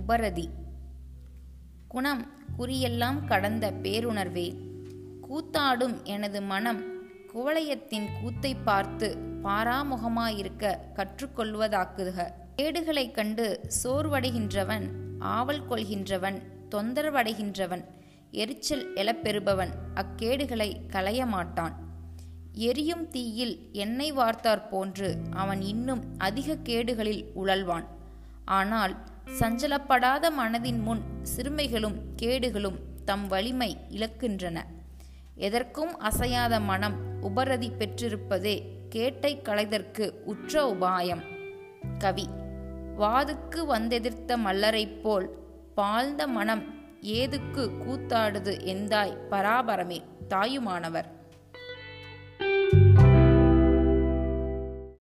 உபரதி. குணம் குறியெல்லாம் கடந்த பேருணர்வே. கூத்தாடும் எனது மனம் குவளையத்தின் கூத்தை பார்த்து பாராமுகமாயிருக்க கற்றுக்கொள்வதாக்குக. கேடுகளைக் கண்டு சோர்வடைகின்றவன் ஆவல் கொள்கின்றவன் தொந்தரவடைகின்றவன் எரிச்சல் எழப்பெறுபவன் அக்கேடுகளை களைய மாட்டான் எரியும் தீயில் எண்ணெய் வார்த்தாற் போன்று அவன் இன்னும் அதிக கேடுகளில் உழல்வான். ஆனால் சஞ்சலப்படாத மனதின் முன் சிறுமைகளும் கேடுகளும் தம் வலிமை இழக்கின்றன. எதற்கும் அசையாத மனம் உபரதி பெற்றிருப்பதே கேட்டை களைதற்கு உற்ற உபாயம். கவி வாதுக்கு வந்தெதிர்த்த மல்லரைப் போல் பாழ்ந்த மனம் ஏதுக்கு கூத்தாடுது எந்தாய் பராபரமே தாயுமானவர்.